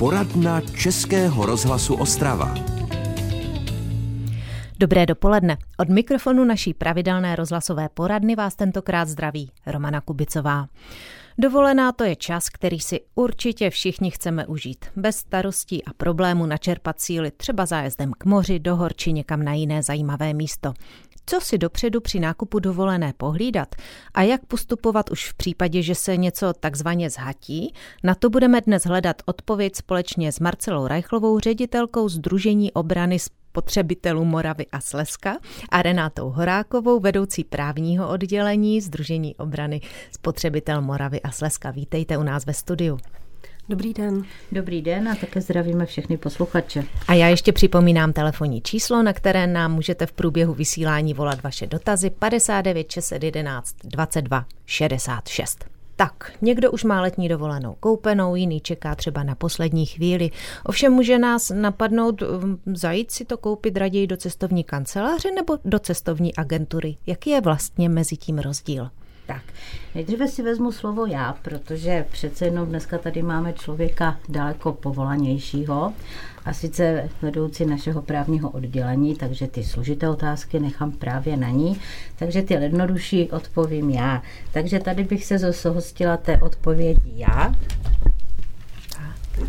Poradna Českého rozhlasu Ostrava. Dobré dopoledne. Od mikrofonu naší pravidelné rozhlasové poradny vás tentokrát zdraví Romana Kubicová. Dovolená to je čas, který si určitě všichni chceme užít. Bez starostí a problémů načerpat síly třeba zájezdem k moři, do hor či někam na jiné zajímavé místo. Co si dopředu při nákupu dovolené pohlídat a jak postupovat už v případě, že se něco takzvaně zhatí, na to budeme dnes hledat odpověď společně s Marcelou Rajchlovou, ředitelkou Združení obrany spotřebitelů Moravy a Slezska a Renátou Horákovou, vedoucí právního oddělení Združení obrany spotřebitel Moravy a Slezska. Vítejte u nás ve studiu. Dobrý den. Dobrý den a také zdravíme všechny posluchače. A já ještě připomínám telefonní číslo, na které nám můžete v průběhu vysílání volat vaše dotazy 59 611 22 66. Tak, někdo už má letní dovolenou koupenou, jiný čeká třeba na poslední chvíli. Ovšem může nás napadnout um, zajít si to koupit raději do cestovní kanceláře nebo do cestovní agentury. Jaký je vlastně mezi tím rozdíl? Tak, nejdříve si vezmu slovo já, protože přece jenom dneska tady máme člověka daleko povolanějšího a sice vedoucí našeho právního oddělení, takže ty složité otázky nechám právě na ní, takže ty jednodušší odpovím já. Takže tady bych se zhostila té odpovědi já.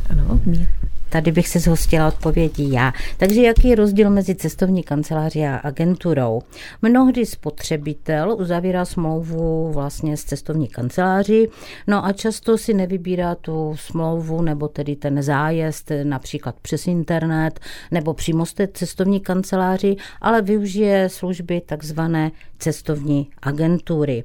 Ano, mě. Tady bych se zhostila odpovědí já. Takže jaký je rozdíl mezi cestovní kanceláří a agenturou? Mnohdy spotřebitel uzavírá smlouvu vlastně s cestovní kanceláří, no a často si nevybírá tu smlouvu nebo tedy ten zájezd například přes internet nebo přímo z té cestovní kanceláři, ale využije služby takzvané cestovní agentury.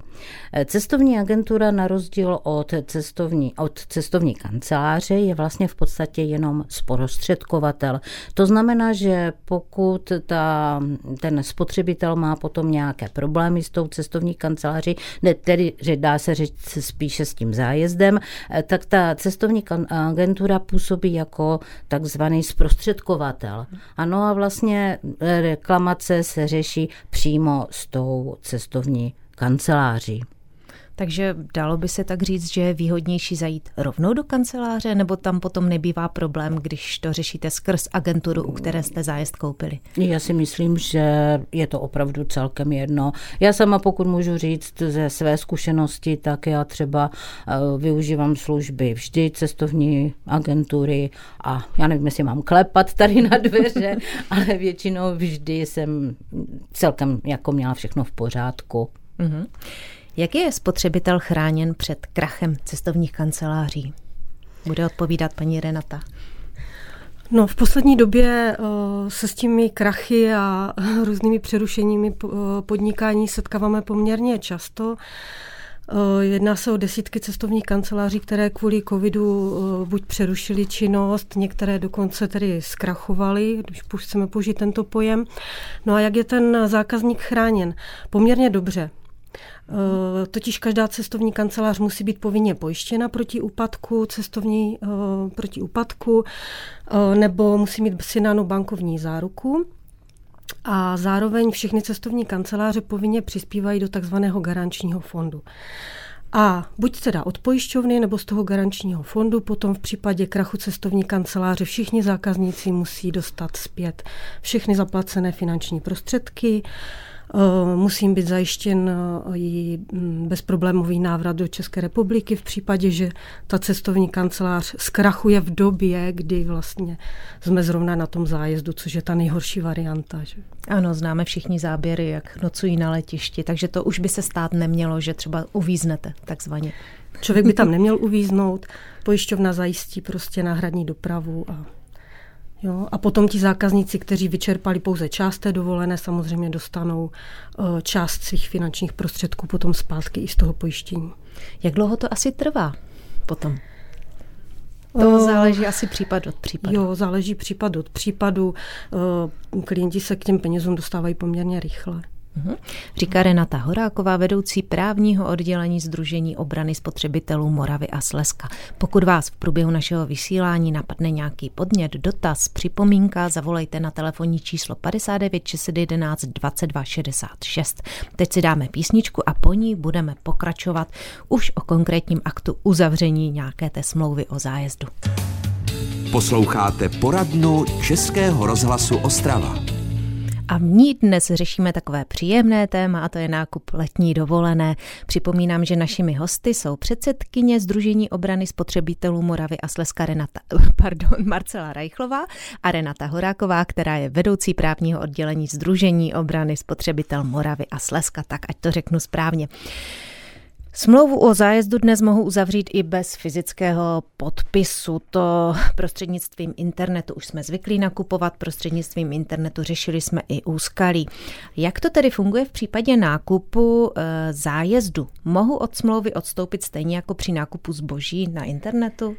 Cestovní agentura na rozdíl od cestovní, od cestovní kanceláře je vlastně v podstatě jenom zprostředkovatel. To znamená, že pokud ta, ten spotřebitel má potom nějaké problémy s tou cestovní kanceláří, ne, tedy, že dá se říct spíše s tím zájezdem, tak ta cestovní agentura působí jako takzvaný zprostředkovatel. Ano a vlastně reklamace se řeší přímo s tou cestovní kanceláří. Takže dalo by se tak říct, že je výhodnější zajít rovnou do kanceláře, nebo tam potom nebývá problém, když to řešíte skrz agenturu, u které jste zájezd koupili? Já si myslím, že je to opravdu celkem jedno. Já sama, pokud můžu říct ze své zkušenosti, tak já třeba eh, využívám služby vždy cestovní agentury a já nevím, jestli mám klepat tady na dveře, ale většinou vždy jsem celkem jako měla všechno v pořádku. Mm-hmm. Jak je spotřebitel chráněn před krachem cestovních kanceláří? Bude odpovídat paní Renata. No, v poslední době uh, se s těmi krachy a různými přerušeními uh, podnikání setkáváme poměrně často. Uh, jedná se o desítky cestovních kanceláří, které kvůli covidu buď přerušily činnost, některé dokonce tedy zkrachovaly, když chceme použít tento pojem. No a jak je ten zákazník chráněn? Poměrně dobře. Eh, totiž každá cestovní kancelář musí být povinně pojištěna proti úpadku, cestovní eh, proti úpadku, eh, nebo musí mít synánu bankovní záruku. A zároveň všechny cestovní kanceláře povinně přispívají do takzvaného garančního fondu. A buď teda od pojišťovny nebo z toho garančního fondu, potom v případě krachu cestovní kanceláře všichni zákazníci musí dostat zpět všechny zaplacené finanční prostředky, musím být zajištěn eh, i mm, bezproblémový návrat do České republiky v případě, že ta cestovní kancelář zkrachuje v době, kdy vlastně jsme zrovna na tom zájezdu, což je ta nejhorší varianta. Že? Ano, známe všichni záběry, jak nocují na letišti, takže to už by se stát nemělo, že třeba uvíznete takzvaně. Člověk by tam neměl uvíznout, pojišťovna zajistí prostě náhradní dopravu a Jo, a potom ti zákazníci, kteří vyčerpali pouze část té dovolené, samozřejmě dostanou eh, část svých finančních prostředků potom zpátky i z toho pojištění. Jak dlouho to asi trvá potom? To záleží asi případ od případu. Jo, záleží případ od případu. Eh, klienti se k těm penězům dostávají poměrně rychle. Mhm. Říká Renata Horáková, vedoucí právního oddělení Združení obrany spotřebitelů Moravy a Slezska. Pokud vás v průběhu našeho vysílání napadne nějaký podnět, dotaz, připomínka, zavolejte na telefonní číslo 59 611 22 66. Teď si dáme písničku a po ní budeme pokračovat už o konkrétním aktu uzavření nějaké té smlouvy o zájezdu. Posloucháte poradnu Českého rozhlasu Ostrava. A v ní dnes řešíme takové příjemné téma a to je nákup letní dovolené. Připomínám, že našimi hosty jsou předsedkyně Združení obrany spotřebitelů Moravy a Slezska Renata, pardon, Marcela Rajchlová a Renata Horáková, která je vedoucí právního oddělení Združení obrany spotřebitel Moravy a Slezska, tak ať to řeknu správně. Smlouvu o zájezdu dnes mohu uzavřít i bez fyzického podpisu. To prostřednictvím internetu už jsme zvyklí nakupovat, prostřednictvím internetu řešili jsme i úskalí. Jak to tedy funguje v případě nákupu e, zájezdu? Mohu od smlouvy odstoupit stejně jako při nákupu zboží na internetu?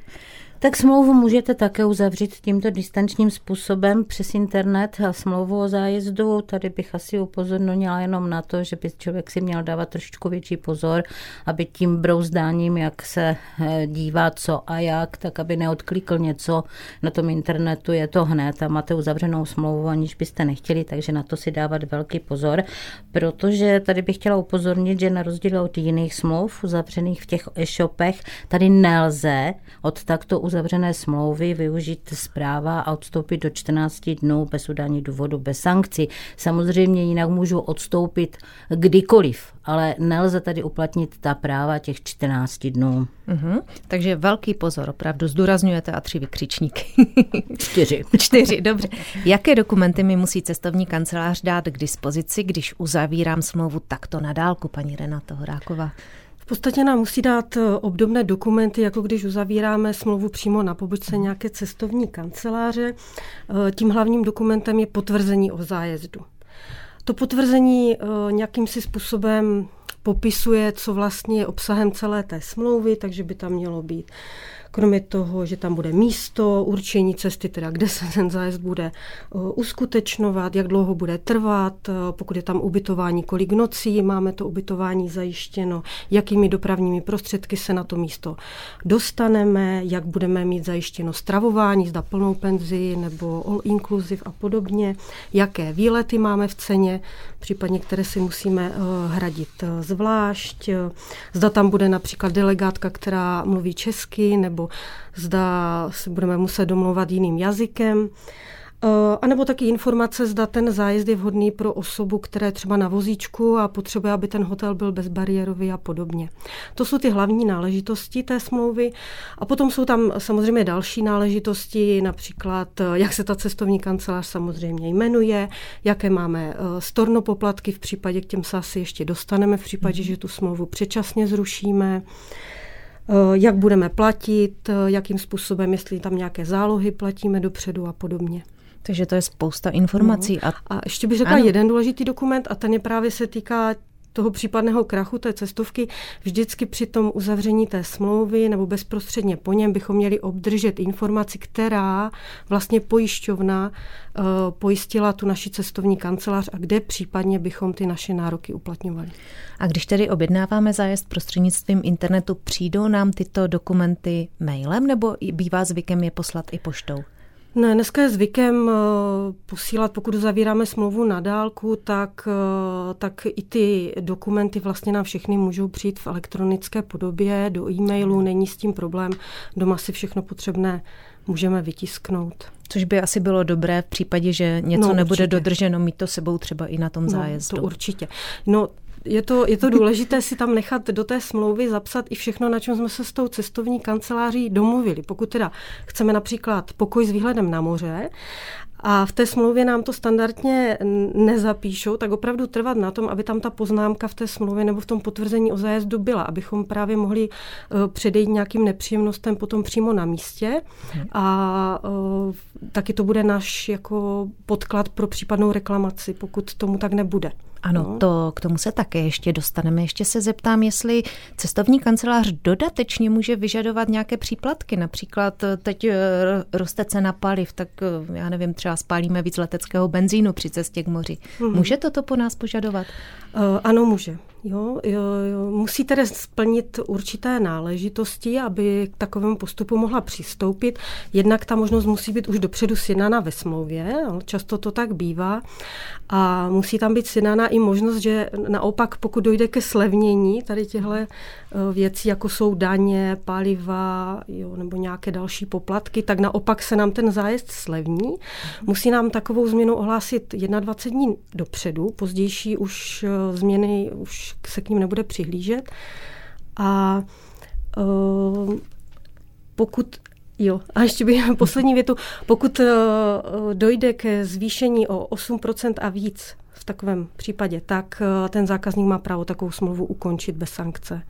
Tak smlouvu můžete také uzavřít tímto distančním způsobem přes internet a smlouvu o zájezdu. Tady bych asi upozornila jenom na to, že by člověk si měl dávat trošičku větší pozor, aby tím brouzdáním, jak se eh, dívá co a jak, tak aby neodklikl něco na tom internetu, je to hned a máte uzavřenou smlouvu, aniž byste nechtěli, takže na to si dávat velký pozor, protože tady bych chtěla upozornit, že na rozdíl od jiných smlouv uzavřených v těch e-shopech, tady nelze od takto uzavřené smlouvy využít zpráva a odstoupit do 14 dnů bez udání důvodu, bez sankcí. Samozřejmě jinak můžu odstoupit kdykoliv, ale nelze tady uplatnit ta práva těch 14 dnů. Uh-huh. Takže velký pozor, opravdu zdůrazňujete a tři vykřičníky. Čtyři. Čtyři, dobře. Jaké dokumenty mi musí cestovní kancelář dát k dispozici, když uzavírám smlouvu takto na dálku, paní Renata Horáková? V podstatě nám musí dát eh, obdobné dokumenty, jako když uzavíráme smlouvu přímo na pobočce nějaké cestovní kanceláře. Eh, tím hlavním dokumentem je potvrzení o zájezdu. To potvrzení eh, nějakým si způsobem popisuje, co vlastně je obsahem celé té smlouvy, takže by tam mělo být Kromě toho, že tam bude místo, určení cesty, teda kde se ten zájezd bude eh, uskutečňovat, jak dlouho bude trvat, eh, pokud je tam ubytování, kolik nocí máme to ubytování zajištěno, jakými dopravními prostředky se na to místo dostaneme, jak budeme mít zajištěno stravování, zda plnou penzi nebo all inclusive a podobně, jaké výlety máme v ceně, případně které si musíme eh, hradit zvlášť, zda tam bude například delegátka, která mluví česky nebo zda si budeme muset domlouvat jiným jazykem. Eh, a nebo taky informace, zda ten zájezd je vhodný pro osobu, která je třeba na vozíčku a potřebuje, aby ten hotel byl bezbariérový a podobně. To jsou ty hlavní náležitosti té smlouvy. A potom jsou tam samozřejmě další náležitosti, například, eh, jak se ta cestovní kancelář samozřejmě jmenuje, jaké máme eh, stornopoplatky v případě, k těm se asi ještě dostaneme, v případě, mm-hmm. že tu smlouvu předčasně zrušíme. Jak budeme platit, jakým způsobem, jestli tam nějaké zálohy platíme dopředu a podobně. Takže to je spousta informací. No. A, a ještě bych řekla ano. jeden důležitý dokument a ten je právě se týká toho případného krachu té cestovky, vždycky při tom uzavření té smlouvy nebo bezprostředně po něm bychom měli obdržet informaci, která vlastně pojišťovna uh, pojistila tu naši cestovní kancelář a kde případně bychom ty naše nároky uplatňovali. A když tedy objednáváme zájezd prostřednictvím internetu, přijdou nám tyto dokumenty mailem nebo bývá zvykem je poslat i poštou? Ne, dneska je zvykem eh, posílat, pokud zavíráme smlouvu na dálku, tak, eh, tak i ty dokumenty vlastně nám všechny můžou přijít v elektronické podobě, do e-mailu, není s tím problém. Doma si všechno potřebné můžeme vytisknout. Což by asi bylo dobré v případě, že něco no, nebude dodrženo, mít to sebou třeba i na tom no, zájezdu. To určitě. No, je to, je to důležité si tam nechat do té smlouvy zapsat i všechno, na čem jsme se s tou cestovní kanceláří domluvili. Pokud teda chceme například pokoj s výhledem na moře a v té smlouvě nám to standardně nezapíšou, tak opravdu trvat na tom, aby tam ta poznámka v té smlouvě nebo v tom potvrzení o zájezdu byla, abychom právě mohli uh, předejít nějakým nepříjemnostem potom přímo na místě. A uh, taky to bude náš jako podklad pro případnou reklamaci, pokud tomu tak nebude. Ano, no. to k tomu se také ještě dostaneme. Ještě se zeptám, jestli cestovní kancelář dodatečně může vyžadovat nějaké příplatky. Například eh, teď eh, roste cena paliv, tak eh, já nevím, třeba spálíme víc leteckého benzínu při cestě k moři. Hmm. Může toto po nás požadovat? Uh, ano, může. Jo, jo, jo, musí tedy splnit určité náležitosti, aby k takovému postupu mohla přistoupit. Jednak ta možnost musí být už dopředu sjednána ve smlouvě, často to tak bývá. A musí tam být sjednána i možnost, že naopak, pokud dojde ke slevnění tady těchto eh, věcí, jako jsou daně, paliva jo, nebo nějaké další poplatky, tak naopak se nám ten zájezd slevní. Musí nám takovou změnu ohlásit 21 dní dopředu, pozdější už eh, změny už se k ním nebude přihlížet. A uh, pokud Jo, a ještě bych poslední větu. Pokud uh, dojde ke zvýšení o 8% a víc v takovém případě, tak uh, ten zákazník má právo takovou smlouvu ukončit bez sankce.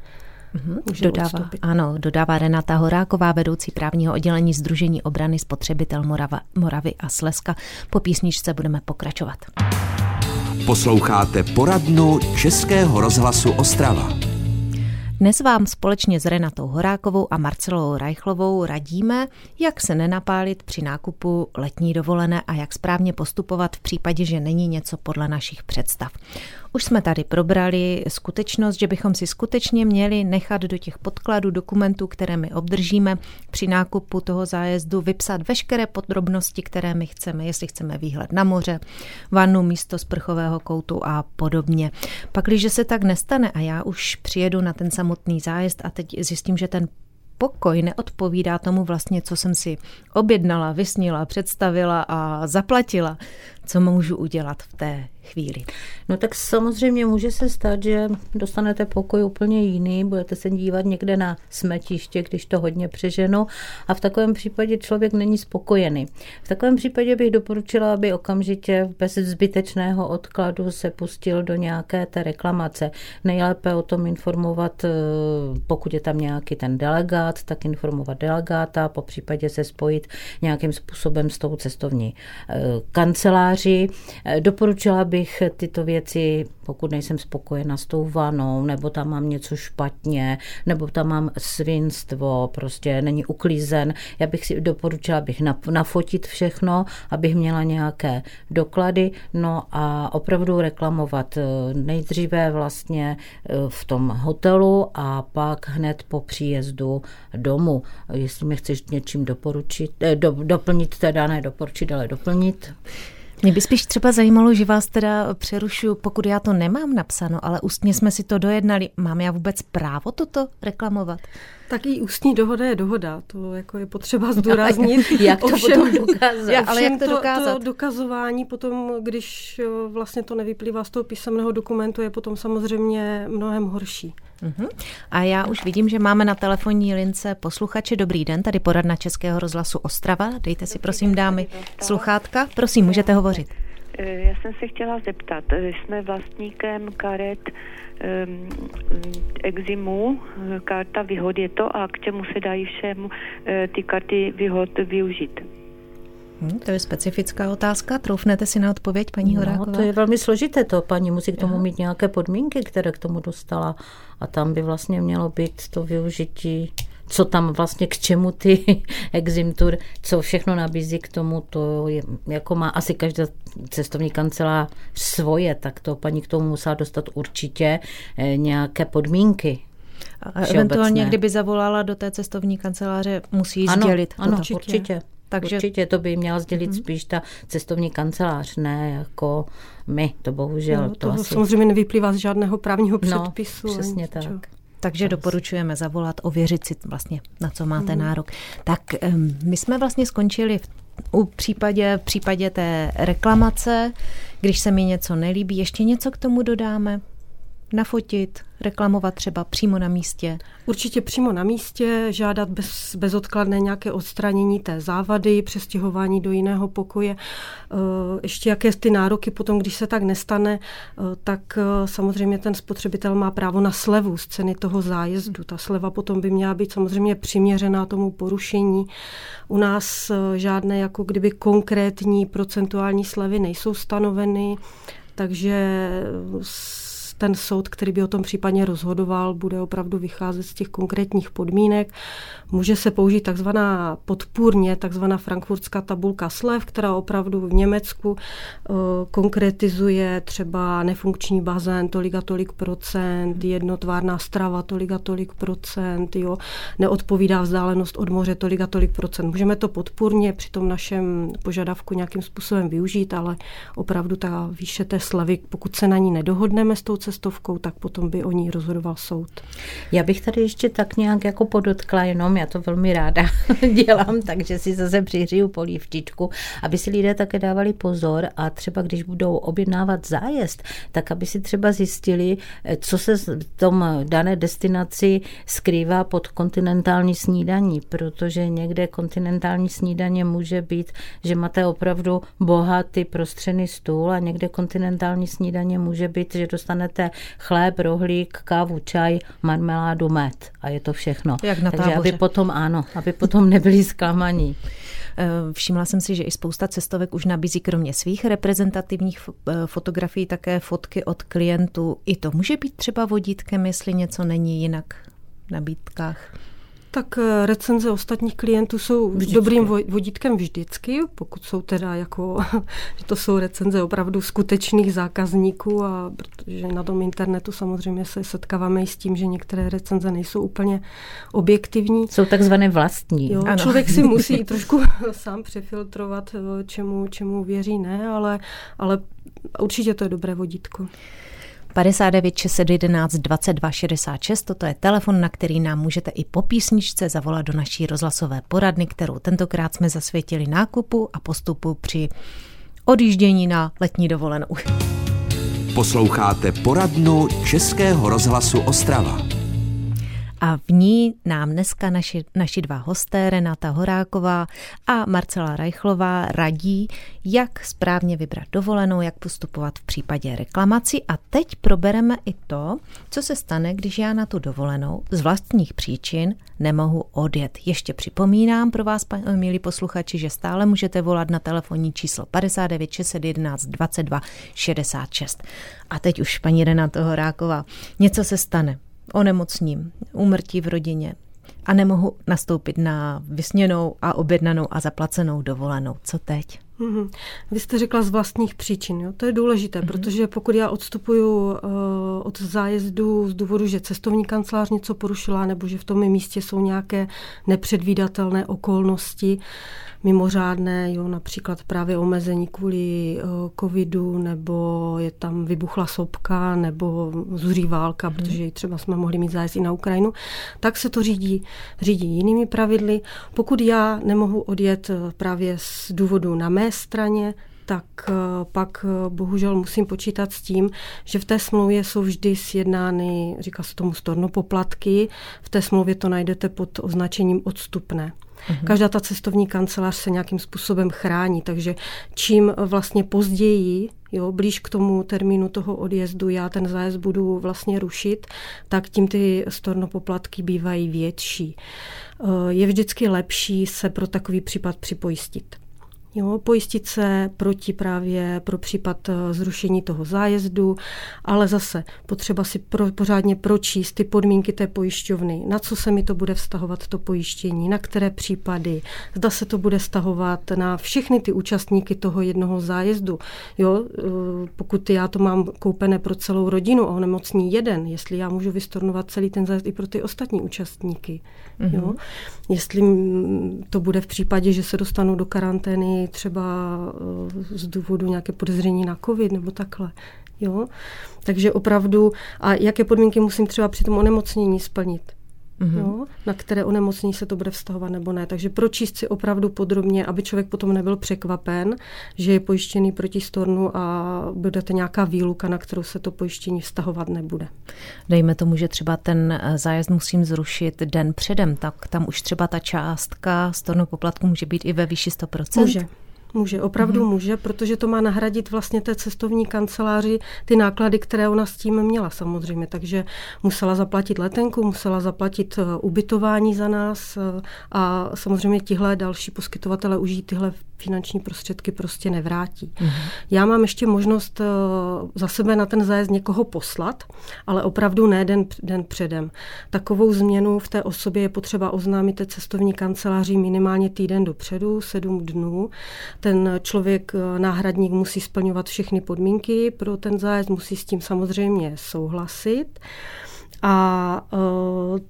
Mm-hmm. Dodává, ano, dodává Renata Horáková, vedoucí právního oddělení Združení obrany spotřebitel Morava, Moravy a Slezska. Po písničce budeme pokračovat. Posloucháte poradnu Českého rozhlasu Ostrava. Dnes vám společně s Renatou Horákovou a Marcelou Rajchlovou radíme, jak se nenapálit při nákupu letní dovolené a jak správně postupovat v případě, že není něco podle našich představ. Už jsme tady probrali skutečnost, že bychom si skutečně měli nechat do těch podkladů dokumentů, které my obdržíme při nákupu toho zájezdu, vypsat veškeré podrobnosti, které my chceme, jestli chceme výhled na moře, vanu, místo sprchového koutu a podobně. Pak, když se tak nestane a já už přijedu na ten samotný zájezd a teď zjistím, že ten pokoj neodpovídá tomu vlastně, co jsem si objednala, vysnila, představila a zaplatila, co můžu udělat v té chvíli. No tak samozřejmě může se stát, že dostanete pokoj úplně jiný, budete se dívat někde na smetiště, když to hodně přeženo a v takovém případě člověk není spokojený. V takovém případě bych doporučila, aby okamžitě bez zbytečného odkladu se pustil do nějaké té reklamace. Nejlépe o tom informovat, eh, pokud je tam nějaký ten delegát, tak informovat delegáta, po případě se spojit nějakým způsobem s tou cestovní eh, kanceláří. Eh, doporučila bych bych tyto věci, pokud nejsem spokojena s tou vanou, nebo tam mám něco špatně, nebo tam mám svinstvo, prostě není uklízen, já bych si doporučila, abych nafotit všechno, abych měla nějaké doklady, no a opravdu reklamovat eh, nejdříve vlastně eh, v tom hotelu a pak hned po příjezdu domů. Jestli mi chceš něčím doporučit, eh, do, doplnit, teda ne doporučit, ale doplnit. Mě by spíš třeba zajímalo, že vás teda přerušu, pokud já to nemám napsáno, ale ústně jsme si to dojednali. Mám já vůbec právo toto reklamovat? Tak i ústní dohoda je dohoda, to jako je potřeba zdůraznit. jak to ovšem, potom dokázat? Já, ale jak to, to dokázat? To dokazování potom, když vlastně to nevyplývá z toho písemného dokumentu, je potom samozřejmě mnohem horší. Uh-huh. A já už vidím, že máme na telefonní lince posluchače. Dobrý den, tady poradna Českého rozhlasu Ostrava. Dejte si prosím dámy sluchátka. Prosím, můžete hovořit. Eh, já jsem se chtěla zeptat, eh, jsme vlastníkem karet um, Eximu, karta výhod je to a k čemu se dají všem ty karty výhod využít? Hmm, to je specifická otázka. Troufnete si na odpověď, paní no, Horáková? to je velmi složité to. Paní musí k tomu Aha. mít nějaké podmínky, které k tomu dostala. A tam by vlastně mělo být to využití co tam vlastně k čemu ty Eximtur, co všechno nabízí k tomu, to je, jako má asi každá cestovní kancelář svoje, tak to paní k tomu musela dostat určitě eh, nějaké podmínky. A eventuálně, kdyby zavolala do té cestovní kanceláře, musí ano, sdělit. Ano, určitě. určitě. Takže... Určitě to by měla sdělit mm-hmm. spíš ta cestovní kancelář, ne jako my, to bohužel. No, to, to asi... samozřejmě nevyplývá z žádného právního no, předpisu. No, přesně tak. Čo? Takže doporučujeme zavolat, ověřit si vlastně, na co máte mm. nárok. Tak my jsme vlastně skončili v, u případě, v případě té reklamace, když se mi něco nelíbí, ještě něco k tomu dodáme? Nafotit, reklamovat třeba přímo na místě? Určitě přímo na místě, žádat bez, bezodkladné nějaké odstranění té závady, přestěhování do jiného pokoje. Eh, ještě jaké ty nároky potom, když se tak nestane, eh, tak eh, samozřejmě ten spotřebitel má právo na slevu z ceny toho zájezdu. Ta sleva potom by měla být samozřejmě přiměřená tomu porušení. U nás žádné jako kdyby konkrétní procentuální slevy nejsou stanoveny, takže ten soud, který by o tom případně rozhodoval, bude opravdu vycházet z těch konkrétních podmínek. Může se použít takzvaná podpůrně, takzvaná frankfurtská tabulka slev, která opravdu v Německu uh, konkretizuje třeba nefunkční bazén tolik a tolik procent, jednotvárná strava tolik a tolik procent, jo, neodpovídá vzdálenost od moře tolik a tolik procent. Můžeme to podpůrně při tom našem požadavku nějakým způsobem využít, ale opravdu ta výše té slevy, pokud se na ní nedohodneme s tou cestovkou, tak potom by o ní rozhodoval soud. Já bych tady ještě tak nějak jako podotkla, jenom já to velmi ráda dělám, takže si zase přihřiju polívčičku, aby si lidé také dávali pozor a třeba když budou objednávat zájezd, tak aby si třeba zjistili, co se v tom dané destinaci skrývá pod kontinentální snídaní, protože někde kontinentální snídaně může být, že máte opravdu bohatý prostřený stůl a někde kontinentální snídaně může být, že dostanete chléb, rohlík, kávu, čaj, marmeládu, med a je to všechno. Jak na Takže aby potom, ano, aby potom nebyli zklamaní. Eh, všimla jsem si, že i spousta cestovek už nabízí kromě svých reprezentativních eh, fotografií také fotky od klientů. I to může být třeba vodítkem, jestli něco není jinak v nabídkách. Tak eh, recenze ostatních klientů jsou vždycky. dobrým vodítkem vždycky, pokud jsou teda jako, že to jsou recenze opravdu skutečných zákazníků a protože na tom internetu samozřejmě se setkáváme i s tím, že některé recenze nejsou úplně objektivní. Jsou takzvané vlastní. Jo, ano. Člověk si musí trošku sám přefiltrovat, eh, čemu, čemu věří, ne, ale, ale určitě to je dobré vodítko. 59 611 22 66. Toto je telefon, na který nám můžete i po písničce zavolat do naší rozhlasové poradny, kterou tentokrát jsme zasvětili nákupu a postupu při odjíždění na letní dovolenou. Posloucháte poradnu Českého rozhlasu Ostrava. A v ní nám dneska naši, naši dva hosté, Renata Horáková a Marcela Rajchlová, radí, jak správně vybrat dovolenou, jak postupovat v případě reklamací. A teď probereme i to, co se stane, když já na tu dovolenou z vlastních příčin nemohu odjet. Ještě připomínám pro vás, milí posluchači, že stále můžete volat na telefonní číslo 59 611 22 66. A teď už, paní Renata Horáková, něco se stane onemocním, úmrtí v rodině a nemohu nastoupit na vysněnou a objednanou a zaplacenou dovolenou. Co teď? Mm-hmm. Vy jste řekla z vlastních příčin. Jo? To je důležité, mm-hmm. protože pokud já odstupuju uh, od zájezdu z důvodu, že cestovní kancelář něco porušila nebo že v tom místě jsou nějaké nepředvídatelné okolnosti, mimořádné, jo, například právě omezení kvůli uh, covidu, nebo je tam vybuchla sopka, nebo zuří válka, hmm. protože třeba jsme mohli mít zájezd i na Ukrajinu, tak se to řídí, řídí jinými pravidly. Pokud já nemohu odjet eh, právě z důvodu na mé straně, tak eh, pak bohužel musím počítat s tím, že v té smlouvě jsou vždy sjednány, říká se tomu stornopoplatky, v té smlouvě to najdete pod označením odstupné. Mhm. Každá ta cestovní kancelář se nějakým způsobem chrání, takže čím vlastně později, jo, blíž k tomu termínu toho odjezdu já ten zájezd budu vlastně rušit, tak tím ty stornopoplatky bývají větší. Eh, je vždycky lepší se pro takový případ připojistit. Jo, pojistit se proti právě pro případ eh, zrušení toho zájezdu, ale zase potřeba si pro, pořádně pročíst ty podmínky té pojišťovny, na co se mi to bude vztahovat to pojištění, na které případy, zda se to bude vztahovat na všechny ty účastníky toho jednoho zájezdu. Jo, eh, pokud já to mám koupené pro celou rodinu a onemocní jeden, jestli já můžu vystornovat celý ten zájezd i pro ty ostatní účastníky. Mm-hmm. Jo? Jestli to bude v případě, že se dostanou do karantény třeba eh, z důvodu nějaké podezření na covid nebo takhle. Jo? Takže opravdu, a jaké podmínky musím třeba při tom onemocnění splnit? Mm-hmm. Jo, na které onemocnění se to bude vztahovat nebo ne. Takže pročíst si opravdu podrobně, aby člověk potom nebyl překvapen, že je pojištěný proti stornu a bude to nějaká výluka, na kterou se to pojištění vztahovat nebude. Dejme tomu, že třeba ten eh, zájezd musím zrušit den předem, tak tam už třeba ta částka stornu poplatku může být i ve výši 100%? Může. Může, opravdu mm-hmm. může, protože to má nahradit vlastně té cestovní kanceláři ty náklady, které ona s tím měla samozřejmě. Takže musela zaplatit letenku, musela zaplatit eh, ubytování za nás eh, a samozřejmě tihle další poskytovatele už tyhle finanční prostředky prostě nevrátí. Mm-hmm. Já mám ještě možnost eh, za sebe na ten zájezd někoho poslat, ale opravdu ne den, den předem. Takovou změnu v té osobě je potřeba oznámit té cestovní kanceláři minimálně týden dopředu, sedm dnů. Ten člověk, eh, náhradník, musí splňovat všechny podmínky pro ten zájezd, musí s tím samozřejmě souhlasit. A uh,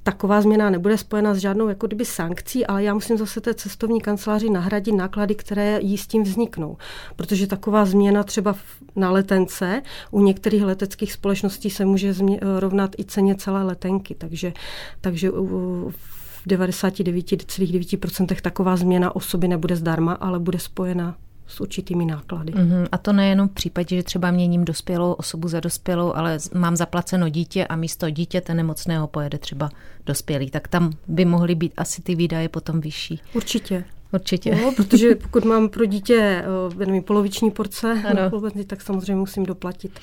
taková změna nebude spojena s žádnou jako kdyby sankcí, ale já musím zase té cestovní kanceláři nahradit náklady, které jí s tím vzniknou. Protože taková změna třeba na letence u některých leteckých společností se může změ, rovnat i ceně celé letenky. Takže, takže uh, v 99,9% taková změna osoby nebude zdarma, ale bude spojena s určitými náklady. Mm-hmm. A to nejenom v případě, že třeba měním dospělou osobu za dospělou, ale mám zaplaceno dítě a místo dítěte nemocného pojede třeba dospělý, tak tam by mohly být asi ty výdaje potom vyšší. Určitě. Určitě. No, protože pokud mám pro dítě eh, nevím, poloviční porce, ano. tak samozřejmě musím doplatit.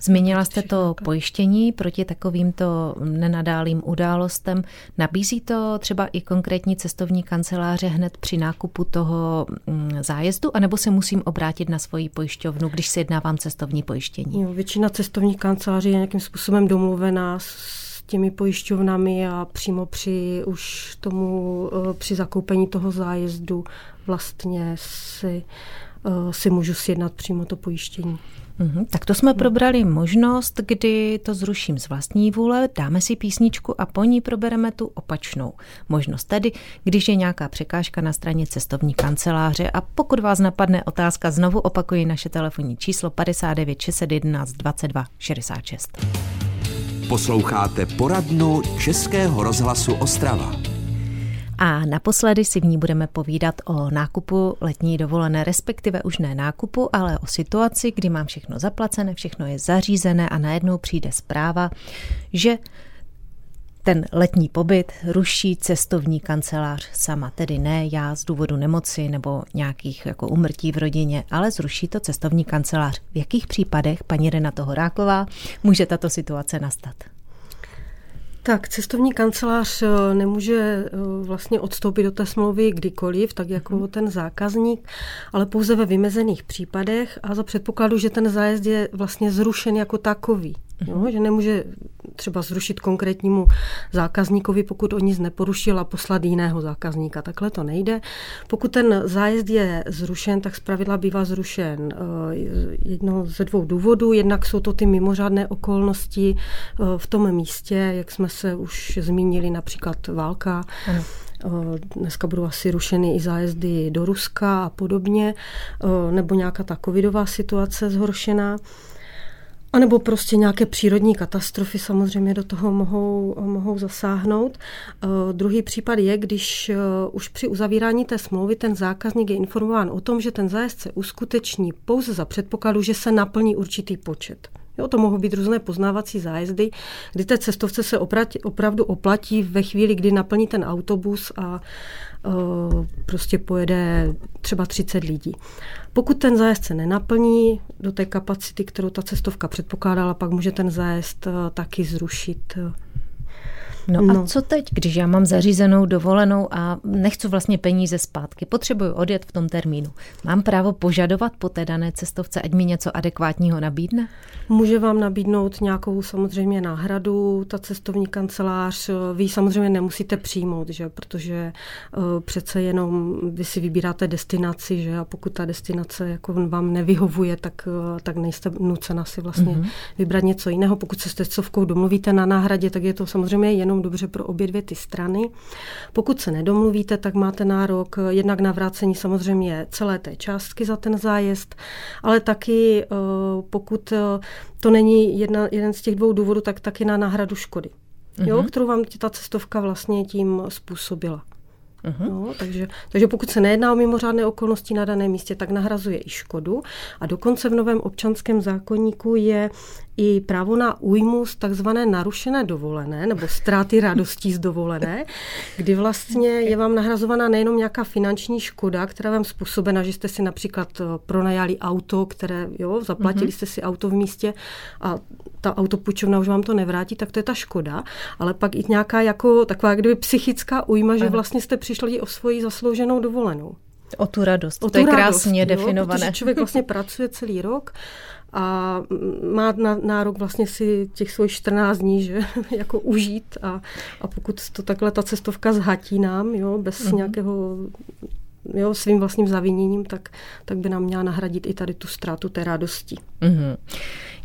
Zmínila jste to pojištění proti takovýmto nenadálým událostem. Nabízí to třeba i konkrétní cestovní kanceláře hned při nákupu toho mm, zájezdu, anebo se musím obrátit na svoji pojišťovnu, když si jednávám cestovní pojištění? Jo, většina cestovních kanceláří je nějakým způsobem domluvená s těmi pojišťovnami a přímo při už tomu, eh, při zakoupení toho zájezdu vlastně si, eh, si můžu sjednat přímo to pojištění. Mm-hmm. Tak to jsme probrali možnost, kdy to zruším z vlastní vůle, dáme si písničku a po ní probereme tu opačnou možnost. Tedy, když je nějaká překážka na straně cestovní kanceláře a pokud vás napadne otázka, znovu opakuji naše telefonní číslo 59 611 22 66. Posloucháte poradnu Českého rozhlasu Ostrava. A naposledy si v ní budeme povídat o nákupu letní dovolené, respektive už ne nákupu, ale o situaci, kdy mám všechno zaplacené, všechno je zařízené a najednou přijde zpráva, že ten letní pobyt ruší cestovní kancelář sama, tedy ne já z důvodu nemoci nebo nějakých jako umrtí v rodině, ale zruší to cestovní kancelář. V jakých případech, paní Renata Horáková, může tato situace nastat? Tak, cestovní kancelář eh, nemůže eh, vlastně odstoupit do té smlouvy kdykoliv, tak jako mm. ten zákazník, ale pouze ve vymezených případech a za předpokladu, že ten zájezd je vlastně zrušen jako takový. Jo, mhm. že nemůže třeba zrušit konkrétnímu zákazníkovi, pokud o nic neporušil a poslat jiného zákazníka. Takhle to nejde. Pokud ten zájezd je zrušen, tak zpravidla bývá zrušen eh, jedno ze dvou důvodů. Jednak jsou to ty mimořádné okolnosti eh, v tom místě, jak jsme se už zmínili, například válka. Ano. Eh, dneska budou asi rušeny i zájezdy do Ruska a podobně, nebo nějaká ta covidová situace zhoršená. A nebo prostě nějaké přírodní katastrofy samozřejmě do toho mohou, mohou zasáhnout. Uh, druhý případ je, když uh, už při uzavírání té smlouvy ten zákazník je informován o tom, že ten zájezd se uskuteční pouze za předpokladu, že se naplní určitý počet. Jo, to mohou být různé poznávací zájezdy, kdy té cestovce se opratí, opravdu oplatí ve chvíli, kdy naplní ten autobus a uh, prostě pojede třeba 30 lidí. Pokud ten zájezd se nenaplní do té kapacity, kterou ta cestovka předpokládala, pak může ten zájezd uh, taky zrušit No, no a co teď, když já mám zařízenou dovolenou a nechci vlastně peníze zpátky, potřebuji odjet v tom termínu. Mám právo požadovat po té dané cestovce, ať mi něco adekvátního nabídne? Může vám nabídnout nějakou samozřejmě náhradu, ta cestovní kancelář. Vy samozřejmě nemusíte přijmout, že? protože uh, přece jenom vy si vybíráte destinaci, že? a pokud ta destinace jako vám nevyhovuje, tak, uh, tak nejste nucena si vlastně mm-hmm. vybrat něco jiného. Pokud se s cestovkou domluvíte na náhradě, tak je to samozřejmě jenom jenom dobře pro obě dvě ty strany. Pokud se nedomluvíte, tak máte nárok jednak na vrácení samozřejmě celé té částky za ten zájezd, ale taky eh, pokud eh, to není jedna, jeden z těch dvou důvodů, tak taky na náhradu škody, mm-hmm. jo, mhm. kterou vám ta cestovka vlastně tím způsobila. Uh-huh. No, takže, takže pokud se nejedná o mimořádné okolnosti na daném místě, tak nahrazuje i škodu. A dokonce v novém občanském zákonníku je i právo na újmu z takzvané narušené dovolené nebo ztráty radostí z dovolené, kdy vlastně je vám nahrazovaná nejenom nějaká finanční škoda, která vám způsobena, že jste si například eh, pronajali auto, které, jo, zaplatili mm-hmm. jste si auto v místě a ta autopůjčovna už vám to nevrátí, tak to je ta škoda, ale pak i nějaká jako taková kdyby psychická újma, že vlastně jste přišli o svoji zaslouženou dovolenou. O tu radost, o to tu je krásně radost, definované. Jo, člověk vlastně pracuje celý rok a má nárok vlastně si těch svých 14 dní, že jako užít a, a pokud to takhle ta cestovka zhatí nám, jo, bez mm-hmm. nějakého jo, svým vlastním zaviněním, tak, tak by nám měla nahradit i tady tu ztrátu té radosti. Mm-hmm.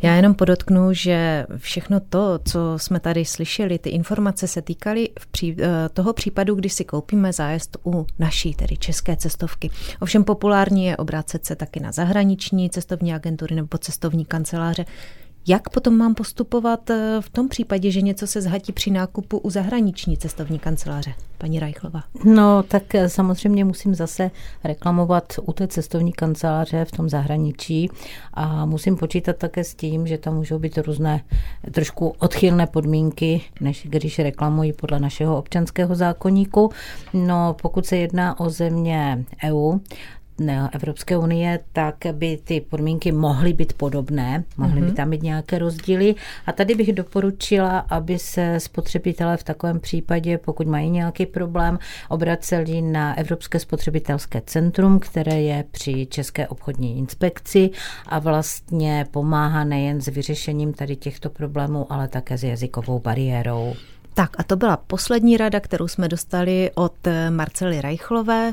Já jenom podotknu, že všechno to, co jsme tady slyšeli, ty informace se týkaly v pří, eh, toho případu, kdy si koupíme zájezd u naší, tedy české cestovky. Ovšem populární je obrácet se taky na zahraniční cestovní agentury nebo cestovní kanceláře. Jak potom mám postupovat eh, v tom případě, že něco se zhatí při nákupu u zahraniční cestovní kanceláře? Paní Rajchlova. No, tak eh, samozřejmě musím zase reklamovat u té cestovní kanceláře v tom zahraničí a musím počítat také s tím, že tam můžou být různé trošku odchylné podmínky, než když reklamují podle našeho občanského zákonníku. No, pokud se jedná o země EU, Evropské unie, tak by ty podmínky mohly být podobné, mohly mm-hmm. by mhm. tam být nějaké rozdíly. A tady bych doporučila, aby se spotřebitelé v takovém případě, pokud mají nějaký problém, obraceli na Evropské spotřebitelské centrum, které je při České obchodní inspekci a vlastně pomáhá nejen s vyřešením tady těchto problémů, ale také s jazykovou bariérou. Tak a to byla poslední rada, kterou jsme dostali od Marcely Reichlové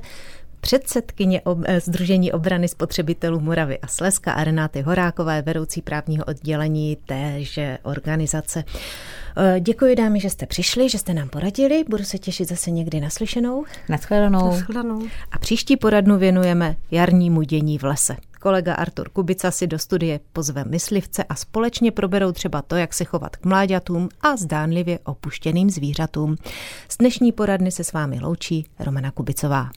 předsedkyně Združení eh, obrany spotřebitelů Moravy a Slezska a Renáty Horákové, vedoucí právního oddělení téže organizace. Eh, děkuji dámy, že jste přišli, že jste nám poradili. Budu se těšit zase někdy naslyšenou. Naschledanou. Naschledanou. A příští poradnu věnujeme jarnímu dění v lese. Kolega Artur Kubica si do studie pozve myslivce a společně proberou třeba to, jak se chovat k mláďatům a zdánlivě opuštěným zvířatům. Z dnešní poradny se s vámi loučí Romana Kubicová.